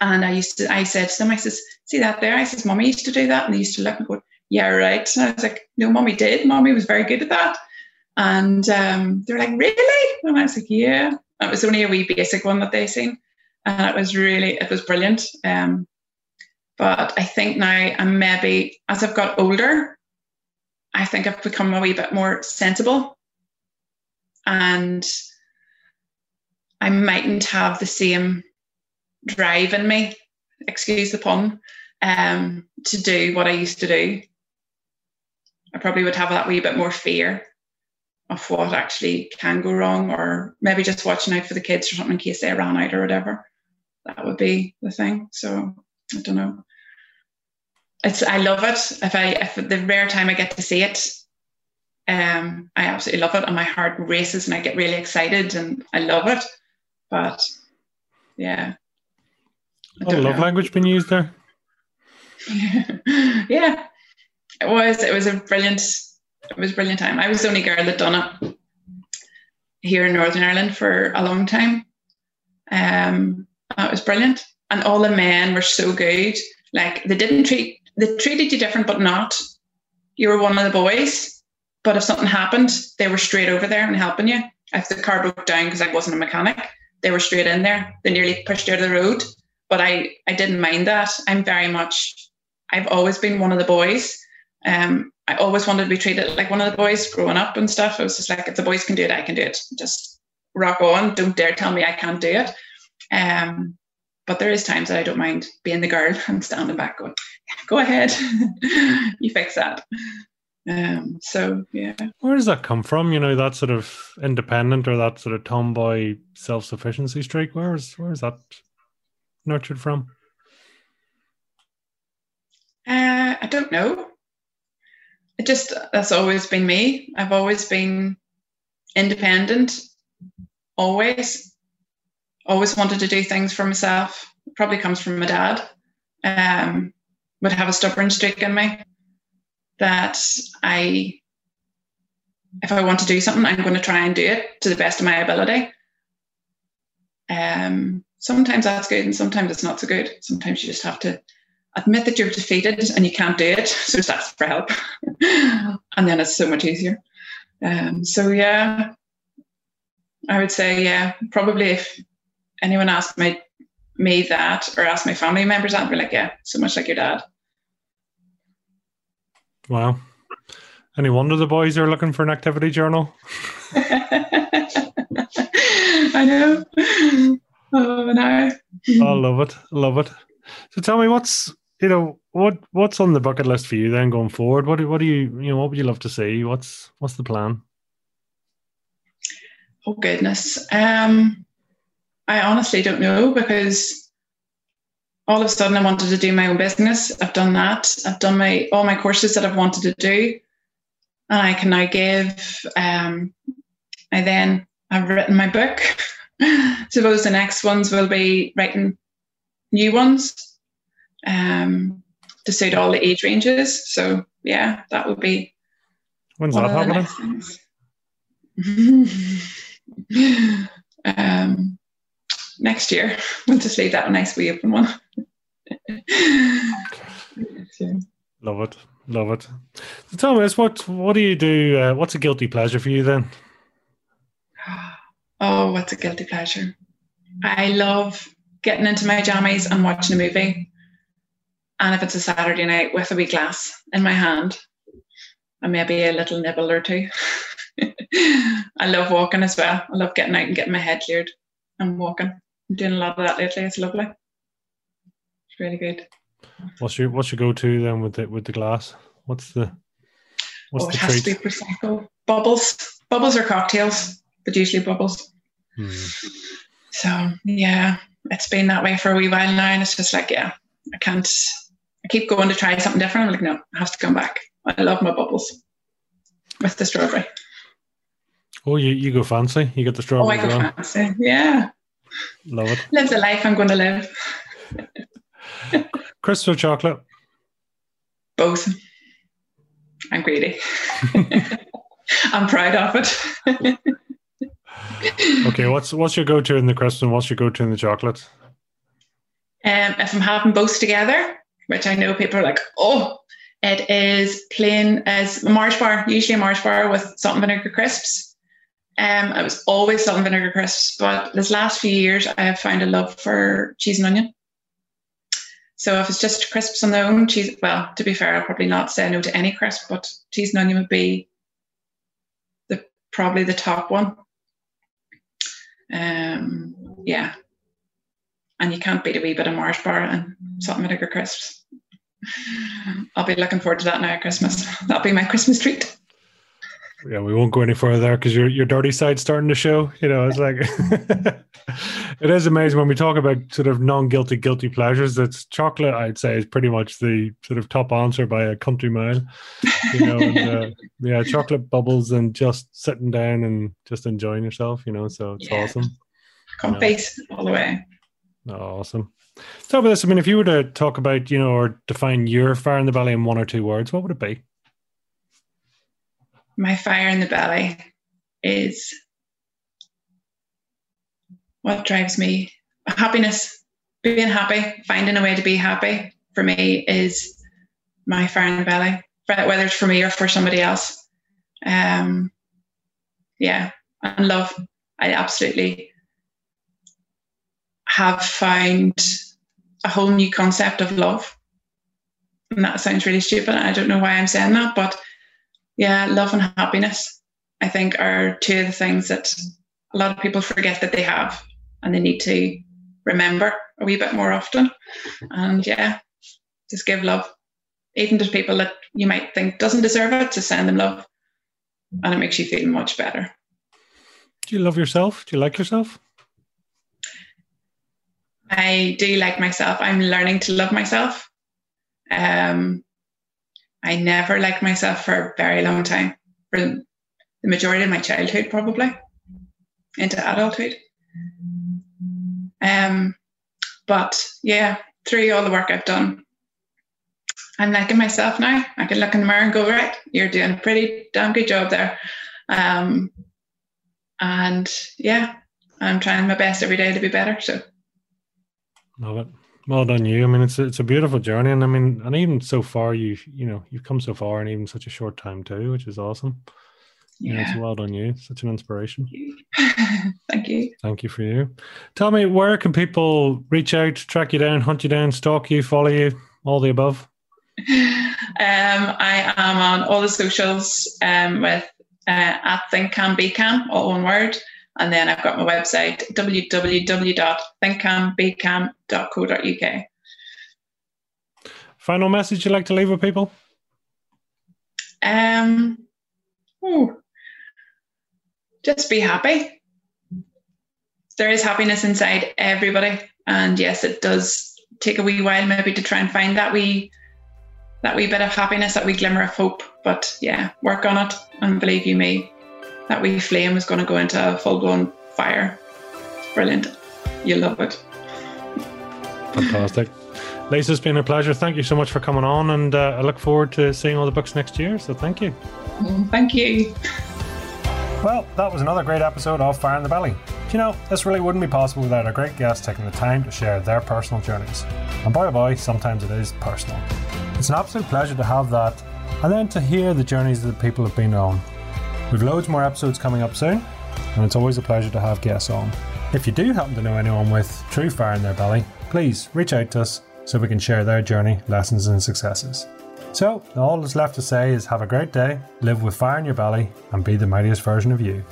and I used to I said to them I says see that there? I says mommy used to do that. And they used to look and go yeah right. And I was like no mommy did. Mommy was very good at that. And um, they were like really? And I was like yeah. It was only a wee basic one that they seen. And it was really it was brilliant. Um, but I think now I'm maybe as I've got older I think I've become a wee bit more sensible and I mightn't have the same drive in me, excuse the pun, um, to do what I used to do. I probably would have that wee bit more fear of what actually can go wrong, or maybe just watching out for the kids or something in case they ran out or whatever. That would be the thing. So I don't know it's I love it. If I if the rare time I get to see it, um, I absolutely love it, and my heart races, and I get really excited, and I love it. But yeah, I love know. language being used there. yeah, it was. It was a brilliant. It was a brilliant time. I was the only girl that done it here in Northern Ireland for a long time. Um, it was brilliant, and all the men were so good. Like they didn't treat they treated you different, but not. You were one of the boys, but if something happened, they were straight over there and helping you. If the car broke down because I wasn't a mechanic, they were straight in there. They nearly pushed you out of the road, but I I didn't mind that. I'm very much. I've always been one of the boys. Um, I always wanted to be treated like one of the boys growing up and stuff. I was just like, if the boys can do it, I can do it. Just rock on. Don't dare tell me I can't do it. Um, but there is times that I don't mind being the girl and standing back going, go ahead, you fix that. Um, so yeah. Where does that come from? You know, that sort of independent or that sort of tomboy self sufficiency streak. Where is where is that nurtured from? Uh, I don't know. It just that's always been me. I've always been independent, always, always wanted to do things for myself. Probably comes from my dad. Um, would have a stubborn streak in me that I, if I want to do something, I'm going to try and do it to the best of my ability. Um, sometimes that's good, and sometimes it's not so good. Sometimes you just have to admit that you're defeated and you can't do it, so just ask for help, and then it's so much easier. Um, so yeah, I would say yeah, probably if anyone asked me me that or asked my family members that, I'd be like, yeah, so much like your dad. Wow. Any wonder the boys are looking for an activity journal? I know. Oh no. I love it. Love it. So tell me what's you know, what what's on the bucket list for you then going forward? What do what do you you know what would you love to see? What's what's the plan? Oh goodness. Um I honestly don't know because all of a sudden I wanted to do my own business. I've done that. I've done my all my courses that I've wanted to do, and I can now give. Um, I then I've written my book. Suppose the next ones will be writing new ones um, to suit all the age ranges. So yeah, that would be. When's that happening? um, next year. We'll just leave that a nice wee open one. Love it, love it. So tell me, what what do you do? Uh, what's a guilty pleasure for you then? Oh, what's a guilty pleasure? I love getting into my jammies and watching a movie. And if it's a Saturday night with a wee glass in my hand and maybe a little nibble or two. I love walking as well. I love getting out and getting my head cleared and walking. I'm doing a lot of that lately. It's lovely. It's really good. What's your what's your go to then with the with the glass? What's the what's oh, the it has treat? to be prosecco. Bubbles, bubbles or cocktails, but usually bubbles. Hmm. So yeah, it's been that way for a wee while now, and it's just like yeah, I can't. I keep going to try something different. I'm like, no, I have to come back. I love my bubbles with the strawberry. Oh, you, you go fancy. You get the strawberry. Oh, I go fancy. Yeah. Love it. Live the life I'm going to live. Crystal chocolate? Both. I'm greedy. I'm proud of it. okay, what's what's your go-to in the crisp and what's your go-to in the chocolate? Um, if I'm having both together, which I know people are like, oh, it is plain as a Mars bar, usually a Mars bar with salt and vinegar crisps. Um, I was always salt and vinegar crisps, but this last few years I have found a love for cheese and onion. So if it's just crisps on their own, cheese, well, to be fair, I'll probably not say no to any crisp, but cheese and onion would be the probably the top one. Um, yeah. And you can't beat a wee bit of Mars bar and salt and vinegar crisps. I'll be looking forward to that now at Christmas. That'll be my Christmas treat yeah, we won't go any further there because your your dirty side's starting to show. You know, it's like it is amazing when we talk about sort of non-guilty guilty pleasures. It's chocolate, I'd say, is pretty much the sort of top answer by a country mile. You know, and, uh, yeah, chocolate bubbles and just sitting down and just enjoying yourself. You know, so it's yeah. awesome. Can't face all the way. awesome. Tell me this. I mean, if you were to talk about, you know, or define your fire in the belly in one or two words, what would it be? My fire in the belly is what drives me. Happiness, being happy, finding a way to be happy for me is my fire in the belly, whether it's for me or for somebody else. Um, yeah, and love. I absolutely have found a whole new concept of love. And that sounds really stupid. I don't know why I'm saying that, but yeah, love and happiness, I think, are two of the things that a lot of people forget that they have and they need to remember a wee bit more often. And yeah, just give love, even to people that you might think doesn't deserve it. To send them love, and it makes you feel much better. Do you love yourself? Do you like yourself? I do like myself. I'm learning to love myself. Um, I never liked myself for a very long time, for the majority of my childhood, probably into adulthood. Um, but yeah, through all the work I've done, I'm liking myself now. I can look in the mirror and go, right, you're doing a pretty damn good job there. Um, and yeah, I'm trying my best every day to be better. So love it. Well done, you. I mean, it's a, it's a beautiful journey, and I mean, and even so far, you've you know you've come so far, in even such a short time too, which is awesome. Yeah, yeah it's well done, you. Such an inspiration. Thank you. Thank you for you. Tell me, where can people reach out, track you down, hunt you down, stalk you, follow you, all the above? Um, I am on all the socials um, with uh, at Think Calm Be Calm, all one word. And then I've got my website, www.thinkcalmbecalm.co.uk. Final message you'd like to leave with people? Um, ooh, just be happy. There is happiness inside everybody. And yes, it does take a wee while maybe to try and find that wee that wee bit of happiness, that wee glimmer of hope. But yeah, work on it and believe you me, that wee flame is going to go into a full blown fire. It's brilliant. You'll love it. Fantastic. Lisa, it's been a pleasure. Thank you so much for coming on, and uh, I look forward to seeing all the books next year. So thank you. Mm, thank you. Well, that was another great episode of Fire in the Belly. Do you know, this really wouldn't be possible without our great guests taking the time to share their personal journeys. And boy oh boy, sometimes it is personal. It's an absolute pleasure to have that, and then to hear the journeys that people have been on. We've loads more episodes coming up soon, and it's always a pleasure to have guests on. If you do happen to know anyone with true fire in their belly, please reach out to us so we can share their journey, lessons, and successes. So, all that's left to say is have a great day, live with fire in your belly, and be the mightiest version of you.